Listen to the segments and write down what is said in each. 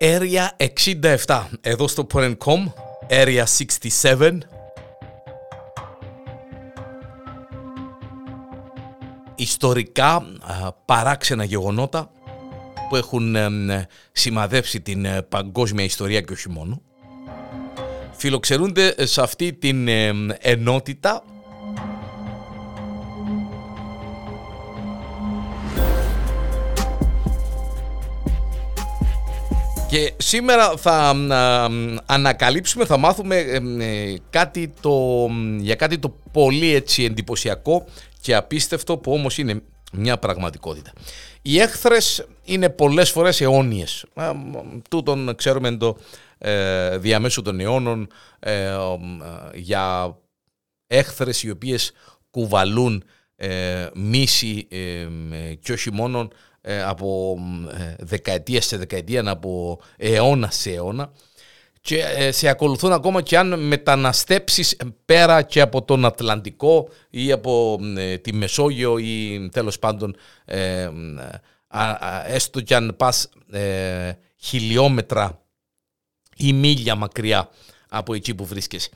Area 67, εδώ στο Porn.com, Area 67. Ιστορικά παράξενα γεγονότα που έχουν σημαδέψει την ε, παγκόσμια ιστορία και όχι μόνο. Φιλοξερούνται σε αυτή την ενότητα Και σήμερα θα ανακαλύψουμε, θα μάθουμε ε, κάτι το, για κάτι το πολύ έτσι εντυπωσιακό και απίστευτο που όμως είναι μια πραγματικότητα. Οι έχθρες είναι πολλές φορές αιώνιες. Τούτον ξέρουμε το ε, διαμέσου των αιώνων ε, για έχθρες οι οποίες κουβαλούν ε, μίση ε, και όχι μόνο ε, από ε, δεκαετία σε δεκαετία, από αιώνα σε αιώνα και ε, σε ακολουθούν ακόμα και αν μεταναστέψεις πέρα και από τον Ατλαντικό ή από τη Μεσόγειο ή τέλος πάντων έστω και αν πας χιλιόμετρα ή μίλια μακριά από εκεί που βρίσκεσαι.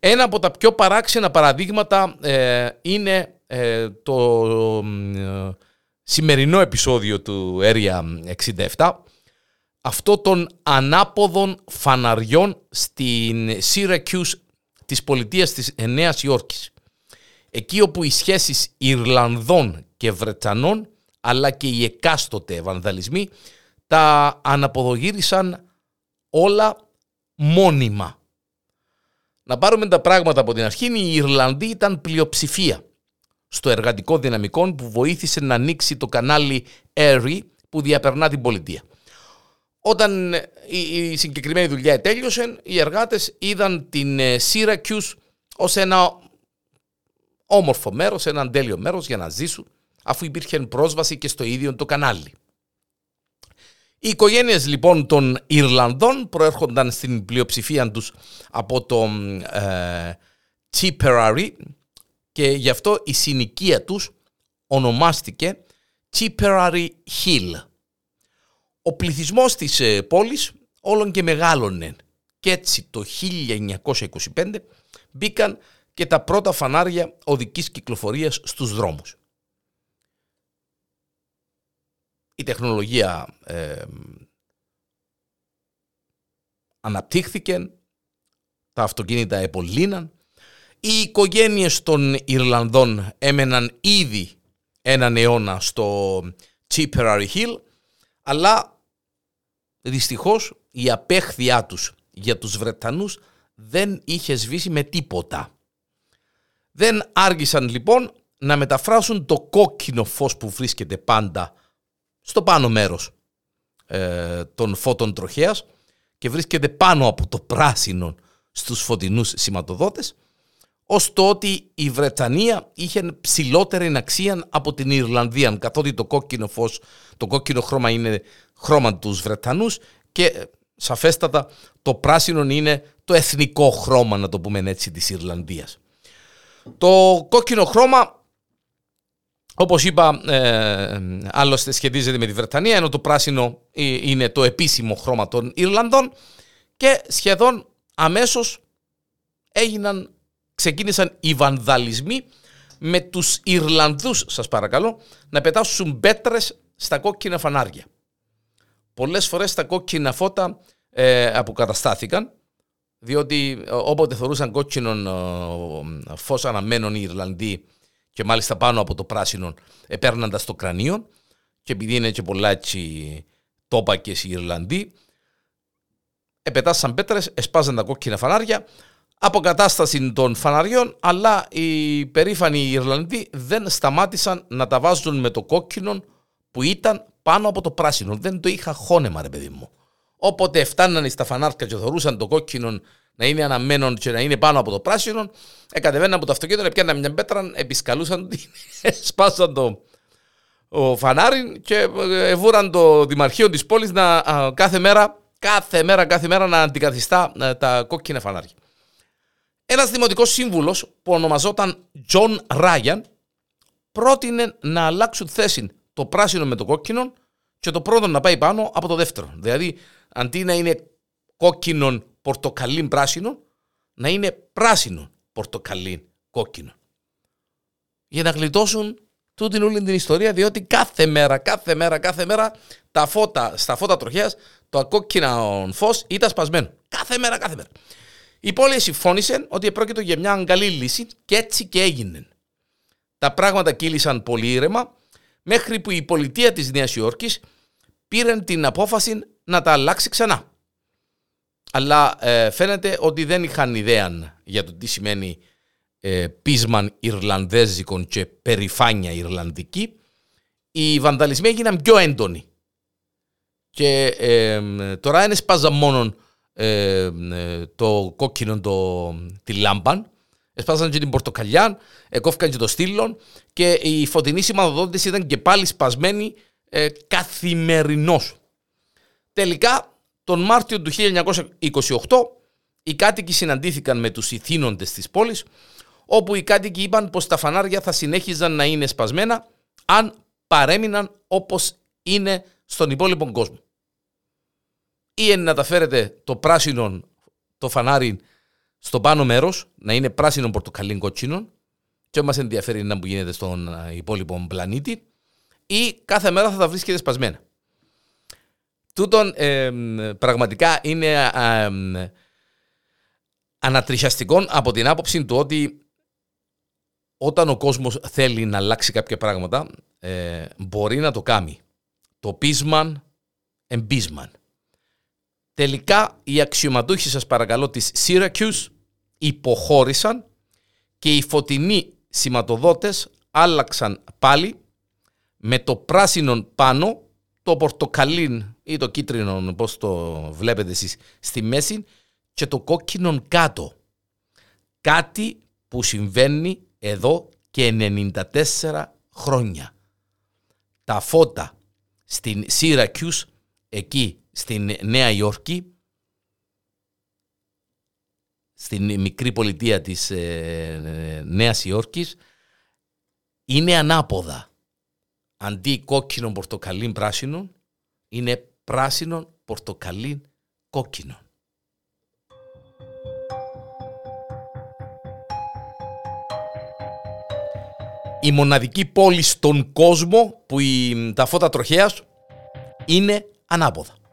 Ένα από τα πιο παράξενα παραδείγματα είναι το σημερινό επεισόδιο του Area 67 αυτό των ανάποδων φαναριών στην Syracuse της πολιτείας της Νέας Υόρκης. Εκεί όπου οι σχέσεις Ιρλανδών και Βρετανών αλλά και οι εκάστοτε βανδαλισμοί τα αναποδογύρισαν όλα μόνιμα. Να πάρουμε τα πράγματα από την αρχή, οι Ιρλανδοί ήταν πλειοψηφία στο εργατικό δυναμικό που βοήθησε να ανοίξει το κανάλι Airy που διαπερνά την πολιτεία. Όταν η συγκεκριμένη δουλειά τέλειωσε, οι εργάτες είδαν την ε, Syracuse ως ένα όμορφο μέρος, ένα τέλειο μέρος για να ζήσουν, αφού υπήρχε πρόσβαση και στο ίδιο το κανάλι. Οι οικογένειες λοιπόν των Ιρλανδών προέρχονταν στην πλειοψηφία τους από το ε, Tipperary, και γι' αυτό η συνοικία τους ονομάστηκε Tipperary Hill. Ο πληθυσμός της ε, πόλης όλον και μεγάλωνε και έτσι το 1925 μπήκαν και τα πρώτα φανάρια οδικής κυκλοφορίας στους δρόμους. Η τεχνολογία ε, αναπτύχθηκε, τα αυτοκίνητα επολύναν οι οικογένειες των Ιρλανδών έμεναν ήδη έναν αιώνα στο Tipperary Hill, αλλά δυστυχώς η απέχθειά τους για τους Βρετανούς δεν είχε σβήσει με τίποτα. Δεν άργησαν λοιπόν να μεταφράσουν το κόκκινο φως που βρίσκεται πάντα στο πάνω μέρος ε, των φώτων τροχέας και βρίσκεται πάνω από το πράσινο στους φωτεινούς σηματοδότες ως το ότι η Βρετανία είχε ψηλότερη αξία από την Ιρλανδία, καθότι το κόκκινο φως, το κόκκινο χρώμα είναι χρώμα τους Βρετανούς και σαφέστατα το πράσινο είναι το εθνικό χρώμα, να το πούμε έτσι, της Ιρλανδίας. Το κόκκινο χρώμα, όπως είπα, ε, άλλωστε σχετίζεται με τη Βρετανία, ενώ το πράσινο είναι το επίσημο χρώμα των Ιρλανδών και σχεδόν αμέσως έγιναν ξεκίνησαν οι βανδαλισμοί με τους Ιρλανδούς, σας παρακαλώ, να πετάσουν πέτρες στα κόκκινα φανάρια. Πολλές φορές τα κόκκινα φώτα ε, αποκαταστάθηκαν, διότι ε, όποτε θεωρούσαν κόκκινο ε, φως αναμένων οι Ιρλανδοί και μάλιστα πάνω από το πράσινο επέρναντα στο κρανίο και επειδή είναι και πολλά έτσι τόπακες οι Ιρλανδοί, επετάσαν πέτρες, εσπάζαν τα κόκκινα φανάρια, αποκατάσταση των φαναριών, αλλά οι περήφανοι Ιρλανδοί δεν σταμάτησαν να τα βάζουν με το κόκκινο που ήταν πάνω από το πράσινο. Δεν το είχα χώνεμα, ρε παιδί μου. Όποτε φτάνανε στα φανάρια και θεωρούσαν το κόκκινο να είναι αναμένον και να είναι πάνω από το πράσινο, εκατεβαίναν από το αυτοκίνητο, πιάναν μια πέτρα, επισκαλούσαν, σπάσαν το ο φανάρι και ε, βούραν το Δημαρχείο της πόλης να κάθε μέρα, κάθε μέρα, κάθε μέρα να αντικαθιστά ε, τα κόκκινα φανάρια. Ένας δημοτικός σύμβουλος που ονομαζόταν John Ryan πρότεινε να αλλάξουν θέση το πράσινο με το κόκκινο και το πρώτο να πάει πάνω από το δεύτερο. Δηλαδή αντί να είναι κόκκινον πορτοκαλίν πράσινο, να είναι πράσινο πορτοκαλίν κόκκινο. Για να γλιτώσουν τούτη όλη την ιστορία, διότι κάθε μέρα, κάθε μέρα, κάθε μέρα τα φώτα, στα φώτα τροχέα, το κόκκινα φως ήταν σπασμένο. Κάθε μέρα, κάθε μέρα. Η πόλη συμφώνησε ότι πρόκειται για μια καλή λύση και έτσι και έγινε. Τα πράγματα κύλησαν πολύ ήρεμα μέχρι που η πολιτεία της Νέας Υόρκης πήρε την απόφαση να τα αλλάξει ξανά. Αλλά ε, φαίνεται ότι δεν είχαν ιδέα για το τι σημαίνει ε, πείσμαν Ιρλανδέζικων και περηφάνεια Ιρλανδική. Οι βανταλισμοί έγιναν πιο έντονοι. Και ε, τώρα είναι σπάζα μόνο ε, το κόκκινο το, τη λάμπαν, εσπάσαν και την πορτοκαλιά, εκόφηκαν και το στήλον και η φωτεινή σημαδοδότηση ήταν και πάλι σπασμένη ε, καθημερινώς. Τελικά, τον Μάρτιο του 1928, οι κάτοικοι συναντήθηκαν με τους ηθήνοντες της πόλης, όπου οι κάτοικοι είπαν πως τα φανάρια θα συνέχιζαν να είναι σπασμένα αν παρέμειναν όπως είναι στον υπόλοιπο κόσμο. Ή να τα φέρετε το πράσινο το φανάρι στο πάνω μέρος, να είναι πράσινο πορτοκαλί κότσινο, και μας ενδιαφέρει να που γίνεται στον υπόλοιπο πλανήτη, ή κάθε μέρα θα τα βρίσκεται σπασμένα. Τούτον ε, πραγματικά είναι ε, ανατριχιαστικό από την άποψη του ότι όταν ο κόσμος θέλει να αλλάξει κάποια πράγματα, ε, μπορεί να το κάνει. Το πείσμαν, εμπίσμαν. Τελικά οι αξιωματούχοι σας παρακαλώ της Syracuse υποχώρησαν και οι φωτεινοί σηματοδότες άλλαξαν πάλι με το πράσινο πάνω, το πορτοκαλίν ή το κίτρινο, πώς το βλέπετε εσείς, στη μέση και το κόκκινο κάτω. Κάτι που συμβαίνει εδώ και 94 χρόνια. Τα φώτα στην Syracuse, εκεί στην Νέα Υόρκη, στην μικρή πολιτεία της ε, Νέας Υόρκης, είναι ανάποδα. Αντί κόκκινο, πορτοκαλί, πράσινο, είναι πράσινο, πορτοκαλί, κόκκινο. Η μοναδική πόλη στον κόσμο που η, τα φώτα τροχέας είναι ανάποδα.